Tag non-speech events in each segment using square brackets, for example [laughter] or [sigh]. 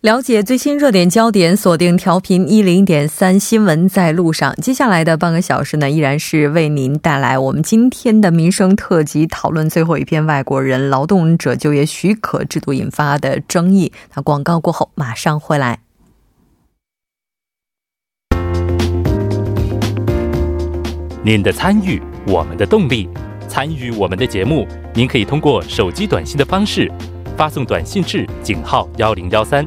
了解最新热点焦点，锁定调频一零点三新闻在路上。接下来的半个小时呢，依然是为您带来我们今天的民生特辑，讨论最后一篇外国人劳动者就业许可制度引发的争议。那广告过后马上回来。您的参与，我们的动力。参与我们的节目，您可以通过手机短信的方式发送短信至井号幺零幺三。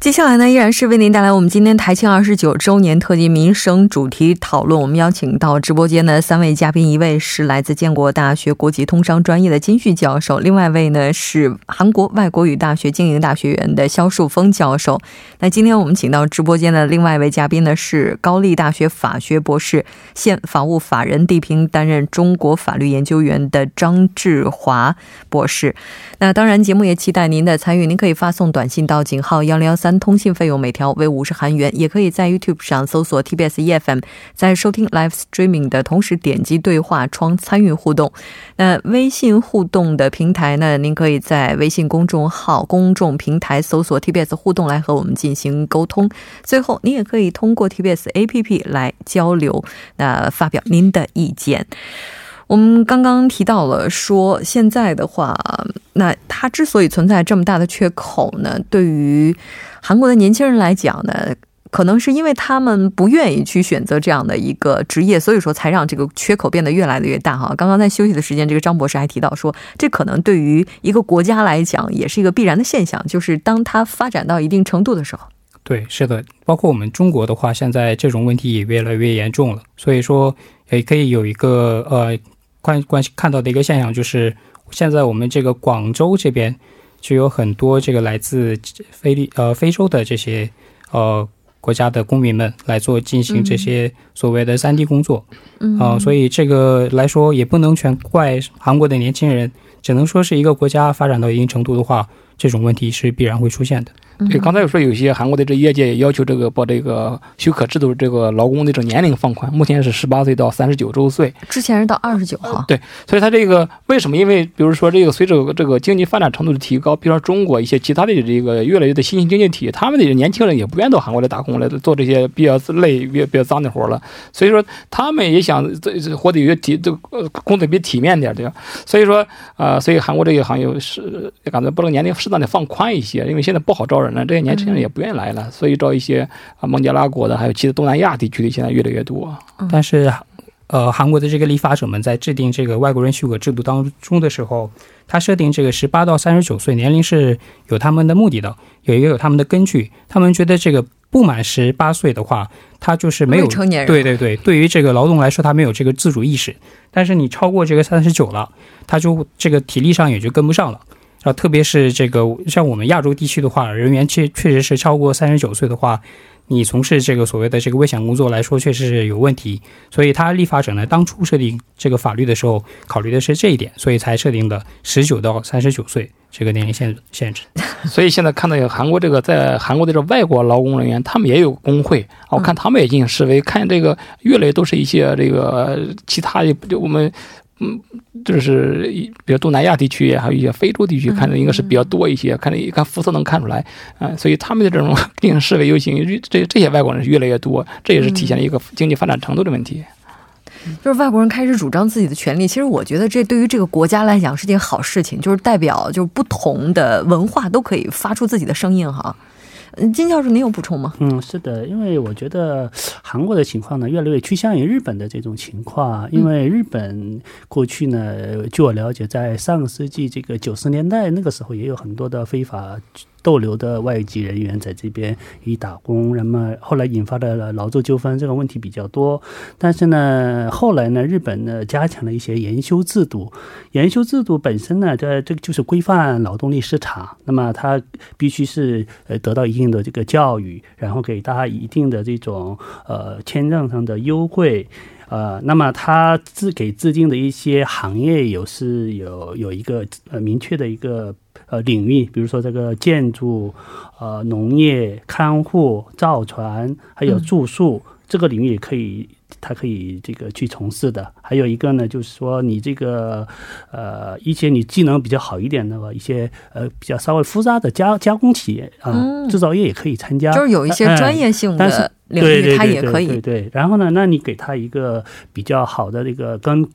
接下来呢，依然是为您带来我们今天台庆二十九周年特辑民生主题讨论。我们邀请到直播间的三位嘉宾，一位是来自建国大学国际通商专业的金旭教授，另外一位呢是韩国外国语大学经营大学院的肖树峰教授。那今天我们请到直播间的另外一位嘉宾呢是高丽大学法学博士、现法务法人地平担任中国法律研究员的张志华博士。那当然，节目也期待您的参与，您可以发送短信到井号幺零幺三。通信费用每条为五十韩元，也可以在 YouTube 上搜索 TBS EFM，在收听 Live Streaming 的同时点击对话窗参与互动。那微信互动的平台呢？您可以在微信公众号公众平台搜索 TBS 互动来和我们进行沟通。最后，您也可以通过 TBS APP 来交流，那发表您的意见。我们刚刚提到了说，现在的话，那它之所以存在这么大的缺口呢，对于韩国的年轻人来讲呢，可能是因为他们不愿意去选择这样的一个职业，所以说才让这个缺口变得越来的越大哈。刚刚在休息的时间，这个张博士还提到说，这可能对于一个国家来讲也是一个必然的现象，就是当它发展到一定程度的时候。对，是的，包括我们中国的话，现在这种问题也越来越严重了，所以说也可以有一个呃。关关系看到的一个现象就是，现在我们这个广州这边就有很多这个来自非利呃非洲的这些呃国家的公民们来做进行这些所谓的三 D 工作，啊，所以这个来说也不能全怪韩国的年轻人，只能说是一个国家发展到一定程度的话，这种问题是必然会出现的。对，刚才有说有些韩国的这业界也要求这个把这个许可制度这个劳工的这个年龄放宽，目前是十八岁到三十九周岁，之前是到二十九号。对，所以他这个为什么？因为比如说这个随着这个经济发展程度的提高，比如说中国一些其他的这个越来越的新兴经济体，他们的年轻人也不愿到韩国来打工来做这些比较累、比较比较脏的活了。所以说他们也想这活得有体这个工作比体面点，对吧？所以说啊，所以韩国这个行业是感觉不能年龄适当的放宽一些，因为现在不好招人了，这些年轻人也。不愿意来了，所以招一些啊孟加拉国的，还有其他东南亚地区的，现在越来越多。但是，呃，韩国的这个立法者们在制定这个外国人许可制度当中的时候，他设定这个十八到三十九岁年龄是有他们的目的的，有一个有他们的根据。他们觉得这个不满十八岁的话，他就是没有成年人。对对对，对于这个劳动来说，他没有这个自主意识。但是你超过这个三十九了，他就这个体力上也就跟不上了。啊，特别是这个像我们亚洲地区的话，人员确确实是超过三十九岁的话，你从事这个所谓的这个危险工作来说，确实是有问题。所以，他立法者呢，当初设定这个法律的时候，考虑的是这一点，所以才设定的十九到三十九岁这个年龄限限制。[laughs] 所以现在看到有韩国这个在韩国的这外国劳工人员，他们也有工会啊，我看他们也进行示威，看这个越来都是一些这个其他的，就我们。嗯，就是比如东南亚地区，还有一些非洲地区，看着应该是比较多一些。看着一看肤色能看出来，啊，所以他们的这种进行示威游行，这这些外国人是越来越多，这也是体现了一个经济发展程度的问题。就是外国人开始主张自己的权利，其实我觉得这对于这个国家来讲是件好事情，就是代表就是不同的文化都可以发出自己的声音哈。金教授，您有补充吗？嗯，是的，因为我觉得韩国的情况呢，越来越趋向于日本的这种情况。因为日本过去呢，据我了解，在上个世纪这个九十年代那个时候，也有很多的非法逗留的外籍人员在这边以打工，那么后来引发的劳作纠纷这个问题比较多。但是呢，后来呢，日本呢加强了一些研修制度，研修制度本身呢，这这个就是规范劳动力市场。那么它必须是呃得到一定的这个教育，然后给大家一定的这种呃签证上的优惠。呃，那么它自给自定的一些行业有是有有一个呃明确的一个呃领域，比如说这个建筑、呃农业、看护、造船，还有住宿、这个领域也可以，他可以这个去从事的。还有一个呢，就是说你这个呃一些你技能比较好一点的吧，一些呃比较稍微复杂的加加工企业啊、嗯制造业也可以参加，就是有一些呃专业性的领域，对对对它也可以。对对对，然后呢，那你给他一个比较好的这个跟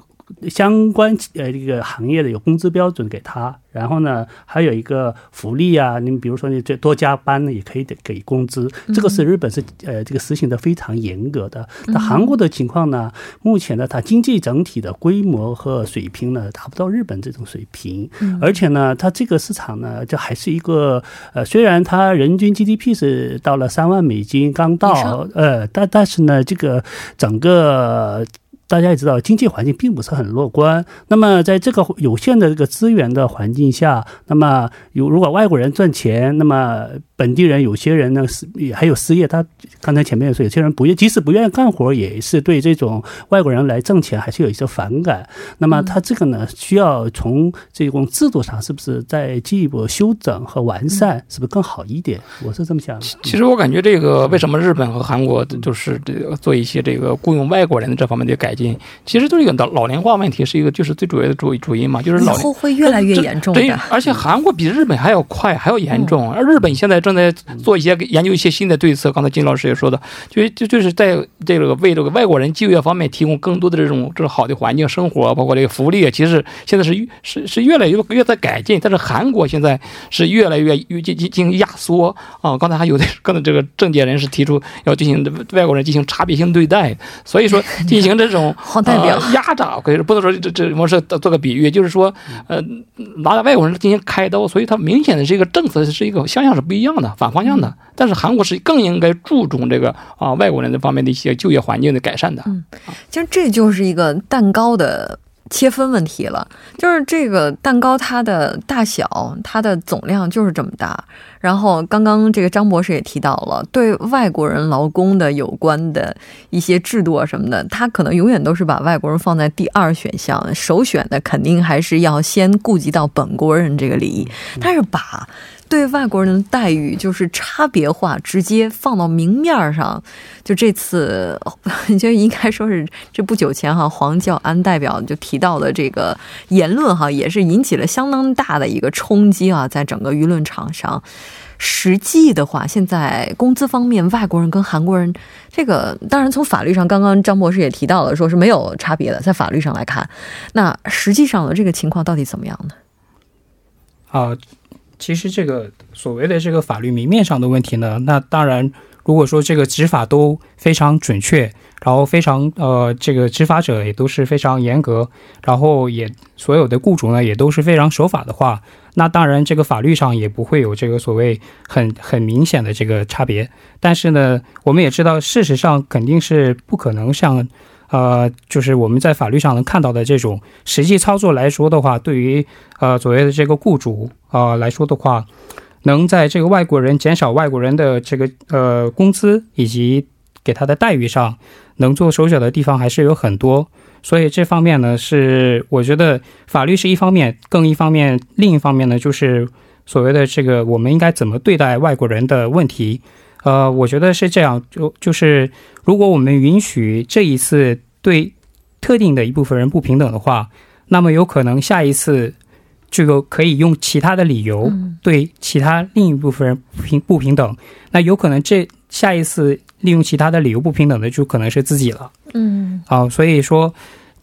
相关呃这个行业的有工资标准给他，然后呢，还有一个福利啊，你比如说你这多加班呢，也可以给给工资，这个是日本是呃这个实行的非常严格的。那韩国的情况呢，目前呢，它经济整体的规模和水平呢，达不到日本这种水平，而且呢，它这个市场呢，就还是一个呃，虽然它人均 GDP 是到了三万美金刚到，呃，但但是呢，这个整个。大家也知道，经济环境并不是很乐观。那么，在这个有限的这个资源的环境下，那么有如果外国人赚钱，那么本地人有些人呢是也还有失业。他刚才前面也说，有些人不愿，即使不愿意干活，也是对这种外国人来挣钱还是有一些反感。那么，他这个呢，需要从这种制度上是不是再进一步修整和完善，是不是更好一点？我是这么想的。其实我感觉这个为什么日本和韩国就是这个做一些这个雇佣外国人的这方面的改进，其实都是一个老老龄化问题，是一个就是最主要的主主因嘛，就是老龄后会越来越严重对的。，而且韩国比日本还要快，还要严重。而日本现在正在做一些研究一些新的对策。刚才金老师也说的，就就就是在这个为这个外国人就业方面提供更多的这种这种好的环境生活，包括这个福利，其实现在是是是越来越越在改进。但是韩国现在是越来越越进进行压缩啊。刚才还有的刚才这个政界人士提出要进行外国人进行差别性对待，所以说 [laughs] 进行这种好代表呃压榨，可以说不能说这这我是做个比喻，就是说呃拿外国人进行开刀，所以它明显的是一个政策是一个方向是不一样的，反方向的。但是韩国是更应该注重这个啊外国人这方面的一些就业环境的改善的。嗯其实这就是一个蛋糕的切分问题了，就是这个蛋糕它的大小、它的总量就是这么大。然后刚刚这个张博士也提到了，对外国人劳工的有关的一些制度啊什么的，他可能永远都是把外国人放在第二选项，首选的肯定还是要先顾及到本国人这个利益，但是把。对外国人的待遇就是差别化，直接放到明面上。就这次，就 [laughs] 应该说是这不久前哈，黄教安代表就提到的这个言论哈，也是引起了相当大的一个冲击啊，在整个舆论场上。实际的话，现在工资方面，外国人跟韩国人，这个当然从法律上，刚刚张博士也提到了，说是没有差别的，在法律上来看，那实际上的这个情况到底怎么样呢？啊、其实这个所谓的这个法律明面上的问题呢，那当然，如果说这个执法都非常准确，然后非常呃，这个执法者也都是非常严格，然后也所有的雇主呢也都是非常守法的话，那当然这个法律上也不会有这个所谓很很明显的这个差别。但是呢，我们也知道，事实上肯定是不可能像。呃，就是我们在法律上能看到的这种实际操作来说的话，对于呃所谓的这个雇主啊、来说的话，能在这个外国人减少外国人的这个呃工资以及给他的待遇上，能做手脚的地方还是有很多。所以这方面呢，是我觉得法律是一方面，更一方面，另一方面呢，就是所谓的这个我们应该怎么对待外国人的问题。呃，我觉得是这样，就就是如果我们允许这一次对特定的一部分人不平等的话，那么有可能下一次这个可以用其他的理由嗯。对其他另一部分人不平不平等，那有可能这下一次利用其他的理由不平等的就可能是自己了。嗯。啊，所以说，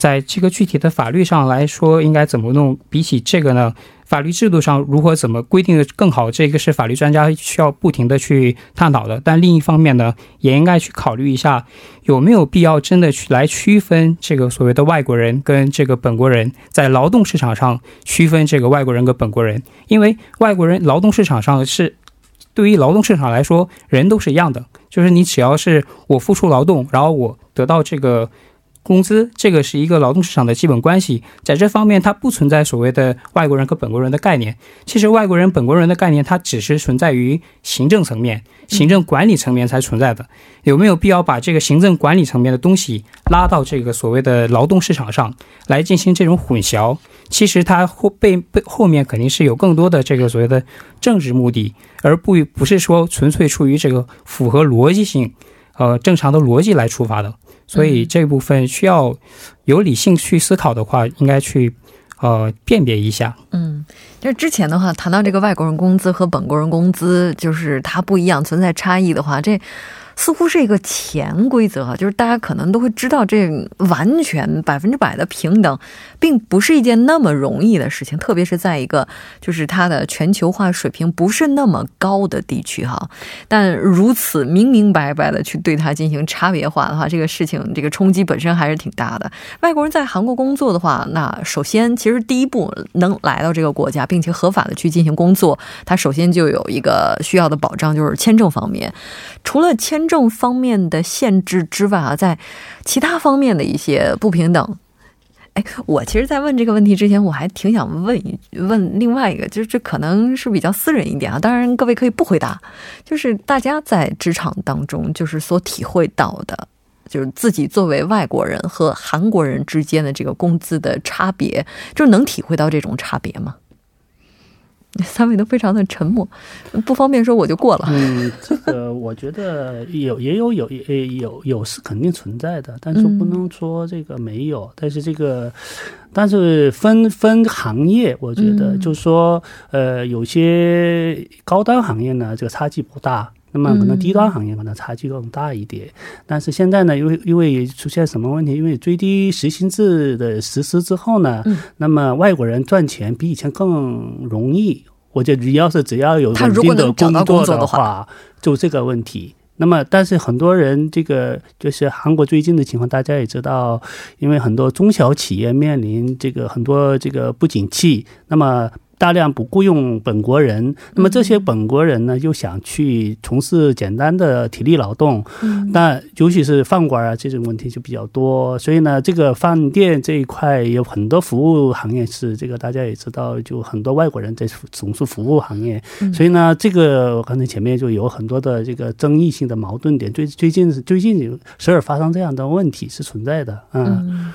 在这个具体的法律上来说，应该怎么弄？比起这个呢，法律制度上如何怎么规定的更好，这个是法律专家需要不停的去探讨的。但另一方面呢，也应该去考虑一下，有没有必要真的去来区分这个所谓的外国人跟这个本国人，在劳动市场上区分这个外国人跟本国人，因为外国人劳动市场上是。对于劳动市场来说，人都是一样的，就是你只要是我付出劳动，然后我得到这个。工资这个是一个劳动市场的基本关系，在这方面它不存在所谓的外国人和本国人的概念。其实外国人、本国人的概念，它只是存在于行政层面、行政管理层面才存在的。有没有必要把这个行政管理层面的东西拉到这个所谓的劳动市场上来进行这种混淆？其实它后背背后面肯定是有更多的这个所谓的政治目的，而不不是说纯粹出于这个符合逻辑性、呃正常的逻辑来出发的。所以这部分需要有理性去思考的话，应该去呃辨别一下。嗯，就是之前的话谈到这个外国人工资和本国人工资，就是它不一样，存在差异的话，这。似乎是一个潜规则，就是大家可能都会知道，这完全百分之百的平等，并不是一件那么容易的事情，特别是在一个就是它的全球化水平不是那么高的地区哈。但如此明明白白的去对它进行差别化的话，这个事情这个冲击本身还是挺大的。外国人在韩国工作的话，那首先其实第一步能来到这个国家，并且合法的去进行工作，他首先就有一个需要的保障，就是签证方面。除了签证方面的限制之外啊，在其他方面的一些不平等，哎，我其实，在问这个问题之前，我还挺想问一问另外一个，就是这可能是比较私人一点啊。当然，各位可以不回答。就是大家在职场当中，就是所体会到的，就是自己作为外国人和韩国人之间的这个工资的差别，就是能体会到这种差别吗？[laughs] 三位都非常的沉默，不方便说我就过了。嗯，这个我觉得有也有有也有有是肯定存在的，但是不能说这个没有。但是这个，但是分分行业，我觉得就是说，呃，有些高端行业呢，这个差距不大。那么可能低端行业可能差距更大一点，但是现在呢，因为因为出现什么问题？因为最低实薪制的实施之后呢，那么外国人赚钱比以前更容易。我觉得你要是只要有稳定的工作的话，就这个问题。那么，但是很多人这个就是韩国最近的情况，大家也知道，因为很多中小企业面临这个很多这个不景气，那么。大量不雇佣本国人，那么这些本国人呢，又想去从事简单的体力劳动，那尤其是饭馆啊这种问题就比较多。所以呢，这个饭店这一块有很多服务行业是这个大家也知道，就很多外国人在从事服务行业。所以呢，这个我刚才前面就有很多的这个争议性的矛盾点。最最近最近时而发生这样的问题是存在的，嗯。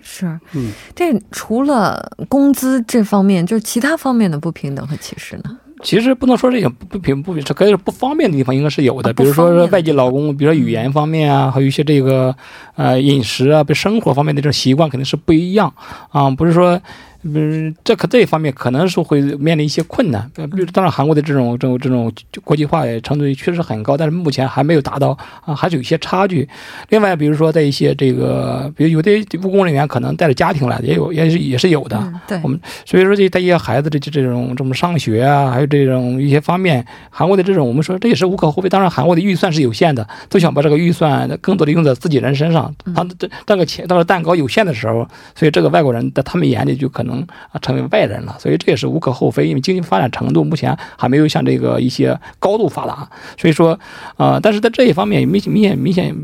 是，嗯，这除了工资这方面，就是其他方面的不平等和歧视呢？其实不能说这些不平不平，这可以是不方便的地方，应该是有的。比如说外籍劳工，比如说语言方面啊，还有一些这个呃饮食啊，对生活方面的这种习惯肯定是不一样啊，不是说。嗯，这可这一方面可能是会面临一些困难。比如，当然韩国的这种这种这种国际化程度确实很高，但是目前还没有达到啊，还是有一些差距。另外，比如说在一些这个，比如有的务工人员可能带着家庭来的，也有也是也是有的。对，我们所以说这带一些孩子的这这种这么上学啊，还有这种一些方面，韩国的这种我们说这也是无可厚非。当然，韩国的预算是有限的，都想把这个预算更多的用在自己人身上。他这这个钱，当个蛋糕有限的时候，所以这个外国人在他们眼里就可能。啊，成为外人了，所以这也是无可厚非，因为经济发展程度目前还没有像这个一些高度发达，所以说，呃，但是在这一方面明明显明显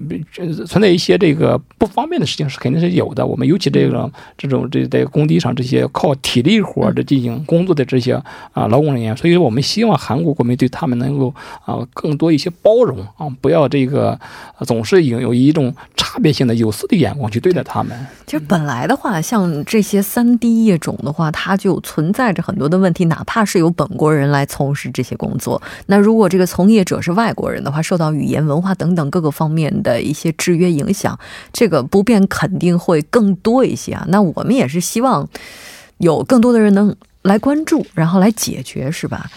存在一些这个不方便的事情是肯定是有的。我们尤其这个这种这在工地上这些靠体力活的进行工作的这些啊劳工人员，所以我们希望韩国国民对他们能够啊更多一些包容啊，不要这个总是有有一种差别性的有色的眼光去对待他们。其实本来的话，像这些三 D 业种的。话，它就存在着很多的问题，哪怕是由本国人来从事这些工作，那如果这个从业者是外国人的话，受到语言文化等等各个方面的一些制约影响，这个不便肯定会更多一些啊。那我们也是希望有更多的人能来关注，然后来解决，是吧？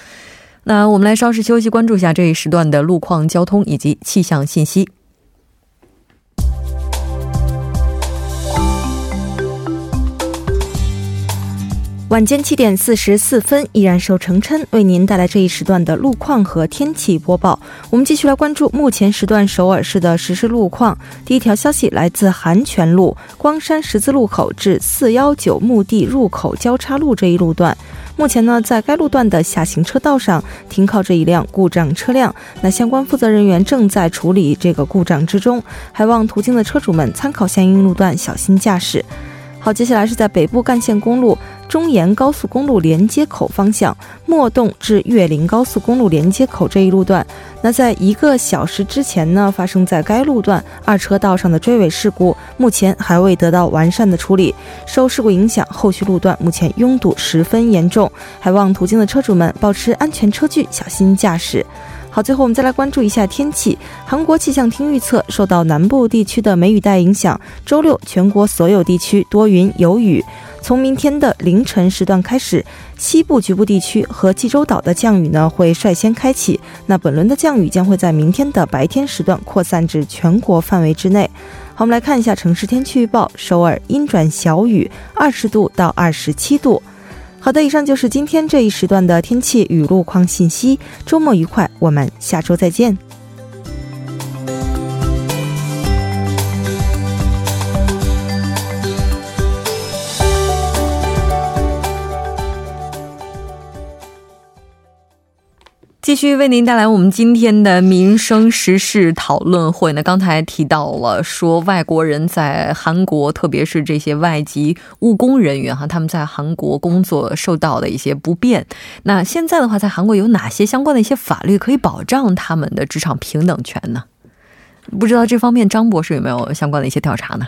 那我们来稍事休息，关注一下这一时段的路况、交通以及气象信息。晚间七点四十四分，依然受程琛为您带来这一时段的路况和天气播报。我们继续来关注目前时段首尔市的实时路况。第一条消息来自韩泉路光山十字路口至四幺九墓地入口交叉路这一路段，目前呢，在该路段的下行车道上停靠着一辆故障车辆，那相关负责人员正在处理这个故障之中，还望途经的车主们参考相应路段，小心驾驶。好，接下来是在北部干线公路中延高速公路连接口方向，莫洞至岳林高速公路连接口这一路段。那在一个小时之前呢，发生在该路段二车道上的追尾事故，目前还未得到完善的处理。受事故影响，后续路段目前拥堵十分严重，还望途经的车主们保持安全车距，小心驾驶。好，最后我们再来关注一下天气。韩国气象厅预测，受到南部地区的梅雨带影响，周六全国所有地区多云有雨。从明天的凌晨时段开始，西部局部地区和济州岛的降雨呢会率先开启。那本轮的降雨将会在明天的白天时段扩散至全国范围之内。好，我们来看一下城市天气预报：首尔阴转小雨，二十度到二十七度。好的，以上就是今天这一时段的天气与路况信息。周末愉快，我们下周再见。继续为您带来我们今天的民生时事讨论会呢。刚才提到了说，外国人在韩国，特别是这些外籍务工人员哈，他们在韩国工作受到的一些不便。那现在的话，在韩国有哪些相关的一些法律可以保障他们的职场平等权呢？不知道这方面张博士有没有相关的一些调查呢？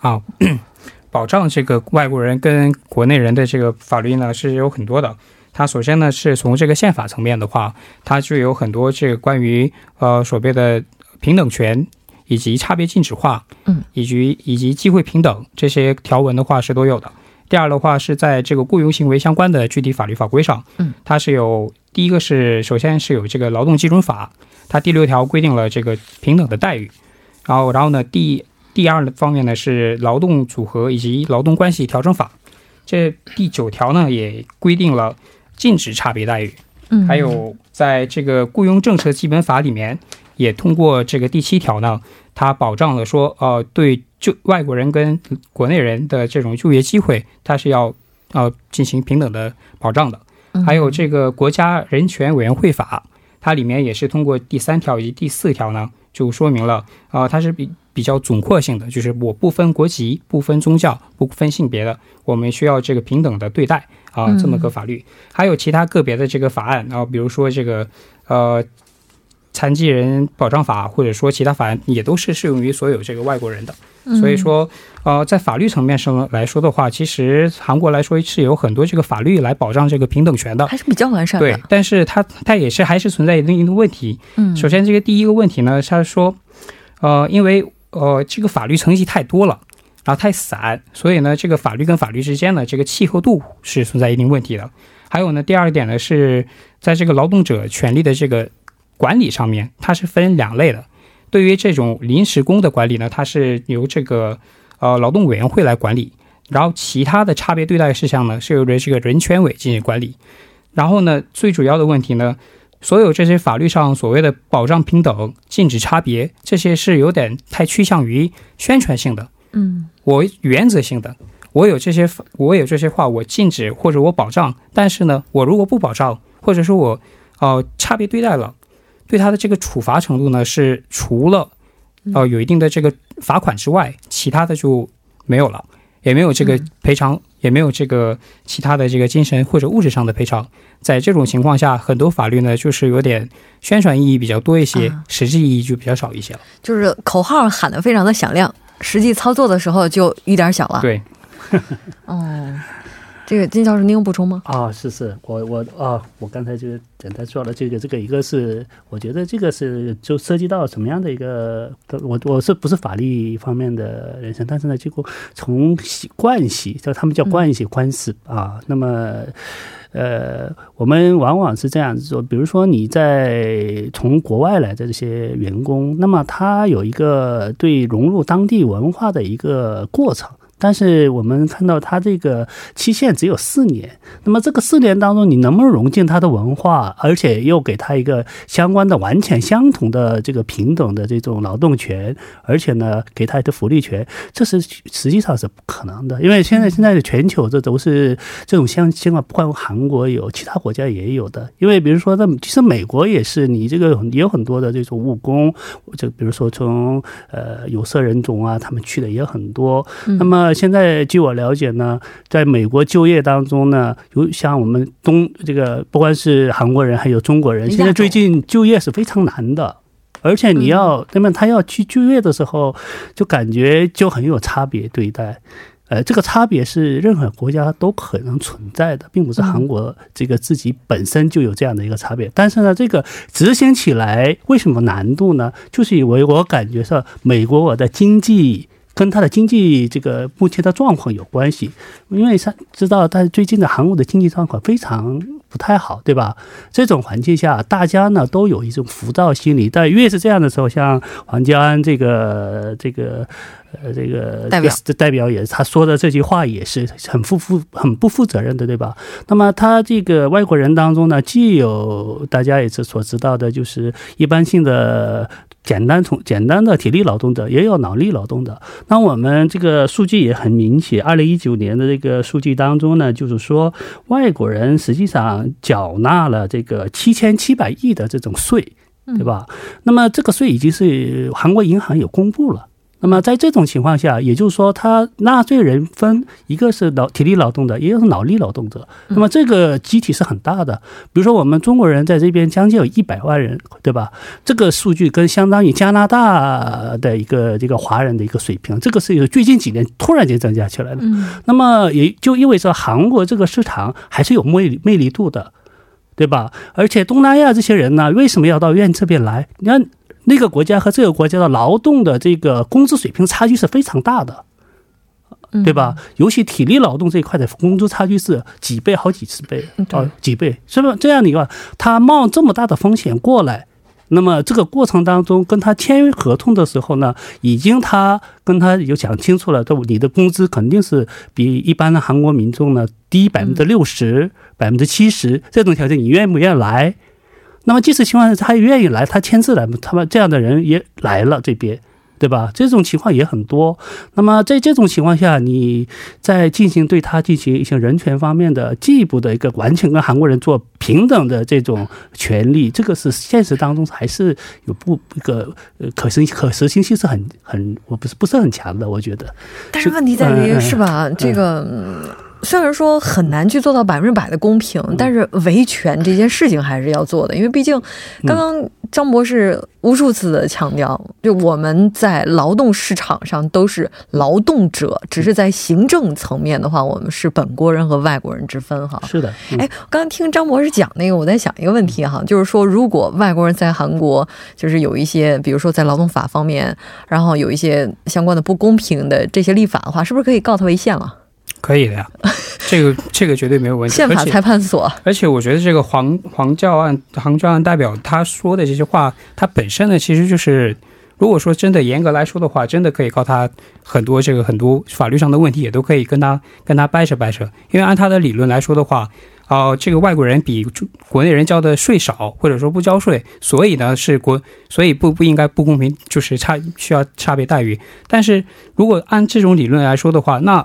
好，[coughs] 保障这个外国人跟国内人的这个法律呢，是有很多的。它首先呢，是从这个宪法层面的话，它就有很多这个关于呃所谓的平等权以及差别禁止化，嗯，以及以及机会平等这些条文的话是都有的。第二的话是在这个雇佣行为相关的具体法律法规上，嗯，它是有第一个是首先是有这个劳动基准法，它第六条规定了这个平等的待遇，然后然后呢第第二方面呢是劳动组合以及劳动关系调整法，这第九条呢也规定了。禁止差别待遇，嗯，还有在这个雇佣政策基本法里面，也通过这个第七条呢，它保障了说，呃，对就外国人跟国内人的这种就业机会，它是要呃进行平等的保障的。还有这个国家人权委员会法，它里面也是通过第三条以及第四条呢，就说明了，呃，它是比比较总括性的，就是我不分国籍、不分宗教、不分性别的，我们需要这个平等的对待。啊，这么个法律，还有其他个别的这个法案，然后比如说这个呃残疾人保障法，或者说其他法案，也都是适用于所有这个外国人的。所以说，呃，在法律层面上来说的话，其实韩国来说是有很多这个法律来保障这个平等权的，还是比较完善的。对，但是它它也是还是存在一定的问题。嗯，首先这个第一个问题呢，他说，呃，因为呃这个法律层级太多了。然后太散，所以呢，这个法律跟法律之间的这个契合度是存在一定问题的。还有呢，第二点呢，是在这个劳动者权利的这个管理上面，它是分两类的。对于这种临时工的管理呢，它是由这个呃劳动委员会来管理；然后其他的差别对待事项呢，是由这个人权委进行管理。然后呢，最主要的问题呢，所有这些法律上所谓的保障平等、禁止差别，这些是有点太趋向于宣传性的。嗯，我原则性的，我有这些，我有这些话，我禁止或者我保障。但是呢，我如果不保障，或者说我，呃，差别对待了，对他的这个处罚程度呢，是除了，呃，有一定的这个罚款之外，其他的就没有了，也没有这个赔偿，也没有这个其他的这个精神或者物质上的赔偿。在这种情况下，很多法律呢，就是有点宣传意义比较多一些，实际意义就比较少一些了。就是口号喊得非常的响亮。实际操作的时候就一点小了。对，哦，这个金教授，您有补充吗？啊，是是，我我啊，我刚才就简单说了这个这个，一个是我觉得这个是就涉及到什么样的一个，我我是不是法律方面的人生，但是呢，结果从习惯系，叫他们叫惯系官司啊，那么。呃，我们往往是这样子做，比如说你在从国外来的这些员工，那么他有一个对融入当地文化的一个过程。但是我们看到它这个期限只有四年，那么这个四年当中，你能不能融进它的文化，而且又给它一个相关的完全相同的这个平等的这种劳动权，而且呢，给它的福利权，这是实际上是不可能的，因为现在现在的全球这都是这种相情况，不管韩国有，其他国家也有的，因为比如说在其实美国也是，你这个也有很多的这种务工，就比如说从呃有色人种啊，他们去的也很多，那么。那现在据我了解呢，在美国就业当中呢，有像我们东这个，不管是韩国人还有中国人，现在最近就业是非常难的，而且你要那么他要去就业的时候，就感觉就很有差别对待。呃，这个差别是任何国家都可能存在的，并不是韩国这个自己本身就有这样的一个差别。但是呢，这个执行起来为什么难度呢？就是因为我感觉上美国我的经济。跟他的经济这个目前的状况有关系，因为他知道，他最近的韩国的经济状况非常不太好，对吧？这种环境下，大家呢都有一种浮躁心理。但越是这样的时候，像黄家安这个这个呃这个代表代表也他说的这句话也是很负负很不负责任的，对吧？那么他这个外国人当中呢，既有大家也是所知道的，就是一般性的。简单从简单的体力劳动者也有脑力劳动者。那我们这个数据也很明显，二零一九年的这个数据当中呢，就是说外国人实际上缴纳了这个七千七百亿的这种税，对吧？那么这个税已经是韩国银行有公布了。那么在这种情况下，也就是说，他纳税人分一个是脑体力劳动者，一个是脑力劳动者。那么这个集体是很大的。比如说，我们中国人在这边将近有一百万人，对吧？这个数据跟相当于加拿大的一个这个华人的一个水平，这个是最近几年突然间增加起来的。那么也就意味着韩国这个市场还是有魅力魅力度的，对吧？而且东南亚这些人呢，为什么要到院这边来？你看。那个国家和这个国家的劳动的这个工资水平差距是非常大的，对吧？尤其体力劳动这一块的工资差距是几倍、好几十倍啊，几倍。是不是这样的一个？他冒这么大的风险过来，那么这个过程当中，跟他签合同的时候呢，已经他跟他有讲清楚了，都你的工资肯定是比一般的韩国民众呢低百分之六十、百分之七十。这种条件，你愿不愿意来？那么，即使情况下他愿意来，他签字来，他们这样的人也来了这边，对吧？这种情况也很多。那么，在这种情况下，你在进行对他进行一些人权方面的进一步的一个完全跟韩国人做平等的这种权利，这个是现实当中还是有不一个呃可行可实行性是很很我不是不是很强的，我觉得。但是问题在于是吧？这个。虽然说很难去做到百分之百的公平，但是维权这件事情还是要做的，因为毕竟刚刚张博士无数次的强调，就我们在劳动市场上都是劳动者，只是在行政层面的话，我们是本国人和外国人之分哈。是的，哎，刚刚听张博士讲那个，我在想一个问题哈，就是说如果外国人在韩国就是有一些，比如说在劳动法方面，然后有一些相关的不公平的这些立法的话，是不是可以告他违宪了？可以的呀，[laughs] 这个这个绝对没有问题。宪法裁判所，而且我觉得这个黄黄教案黄教案代表他说的这些话，他本身呢，其实就是，如果说真的严格来说的话，真的可以告他很多这个很多法律上的问题，也都可以跟他跟他掰扯掰扯。因为按他的理论来说的话，哦，这个外国人比国内人交的税少，或者说不交税，所以呢是国，所以不不应该不公平，就是差需要差别待遇。但是如果按这种理论来说的话，那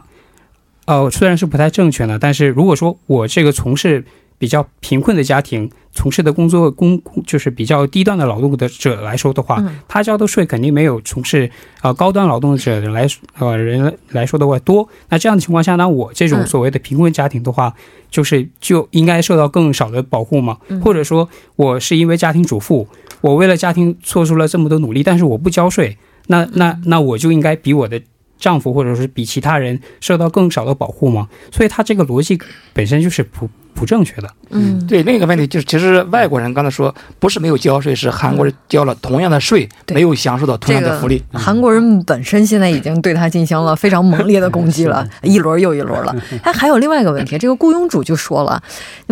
呃，虽然是不太正确的，但是如果说我这个从事比较贫困的家庭，从事的工作工就是比较低端的劳动的者来说的话，他交的税肯定没有从事啊高端劳动者来呃人来说的话多。那这样的情况下，那我这种所谓的贫困家庭的话，就是就应该受到更少的保护嘛？或者说，我是因为家庭主妇，我为了家庭做出了这么多努力，但是我不交税，那那那我就应该比我的。丈夫或者是比其他人受到更少的保护吗？所以他这个逻辑本身就是不不正确的。嗯，对，另一个问题就是，其实外国人刚才说不是没有交税，是韩国人交了同样的税，对没有享受到同样的福利。韩国人本身现在已经对他进行了 [laughs] 非常猛烈的攻击了，一轮又一轮了。[laughs] 哎还有另外一个问题，这个雇佣主就说了，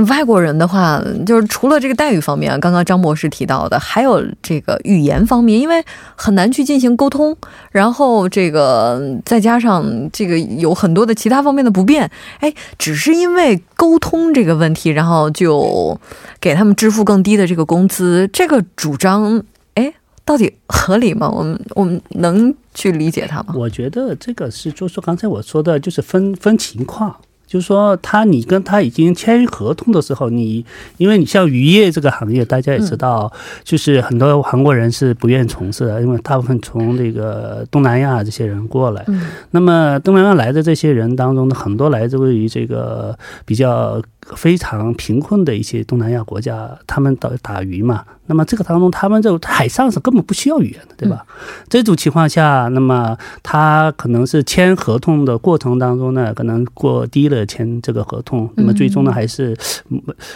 外国人的话，就是除了这个待遇方面，刚刚张博士提到的，还有这个语言方面，因为很难去进行沟通，然后这个再加上这个有很多的其他方面的不便，哎，只是因为沟通这个问题，然后就给他们支付更低的这个工资，这个主张，哎，到底合理吗？我们我们能去理解他吗？我觉得这个是，就是说刚才我说的，就是分分情况。就是说，他你跟他已经签合同的时候，你因为你像渔业这个行业，大家也知道，就是很多韩国人是不愿意从事的，因为大部分从这个东南亚这些人过来。嗯那么东南亚来的这些人当中呢，很多来自于这个比较非常贫困的一些东南亚国家，他们打打鱼嘛。那么这个当中，他们这个海上是根本不需要语言的，对吧？这种情况下，那么他可能是签合同的过程当中呢，可能过低了签这个合同，那么最终呢还是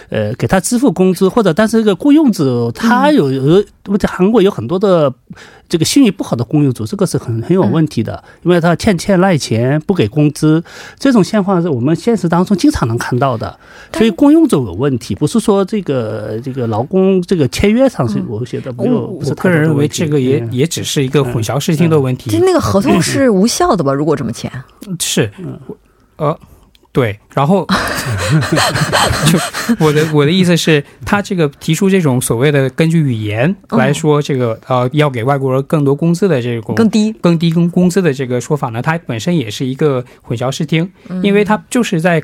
呃给他支付工资，或者但是这个雇佣者他有有，我在韩国有很多的这个信誉不好的雇佣主，这个是很很有问题的，因为他欠欠赖钱不给工资，这种现况是我们现实当中经常能看到的，所以公用组有问题，不是说这个这个劳工这个签约上是我觉得没有，不是我个人认为这个也嗯。也只是一个混淆视听的问题。就那个合同是无效的吧？如果这么签，是，呃，对，然后 [laughs] 就我的我的意思是，他这个提出这种所谓的根据语言来说，这个呃要给外国人更多工资的这种更低。更低工工资的这个说法呢，它本身也是一个混淆视听，因为它就是在。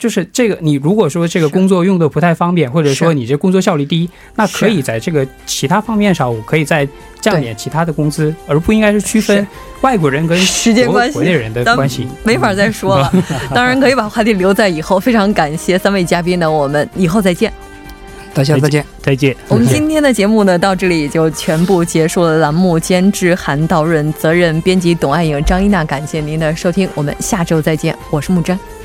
就是这个，你如果说这个工作用的不太方便，或者说你这工作效率低，那可以在这个其他方面上，我可以再降点其他的工资，而不应该是区分外国人跟国时间关系国内人的关系。没法再说了，[laughs] [laughs] 当然可以把话题留在以后。非常感谢三位嘉宾呢，我们以后再见。大家再见。再见。我们今天的节目呢，到这里就全部结束了。栏目监制韩道润，责任编辑董爱颖、张一娜，感谢您的收听，我们下周再见。我是木真。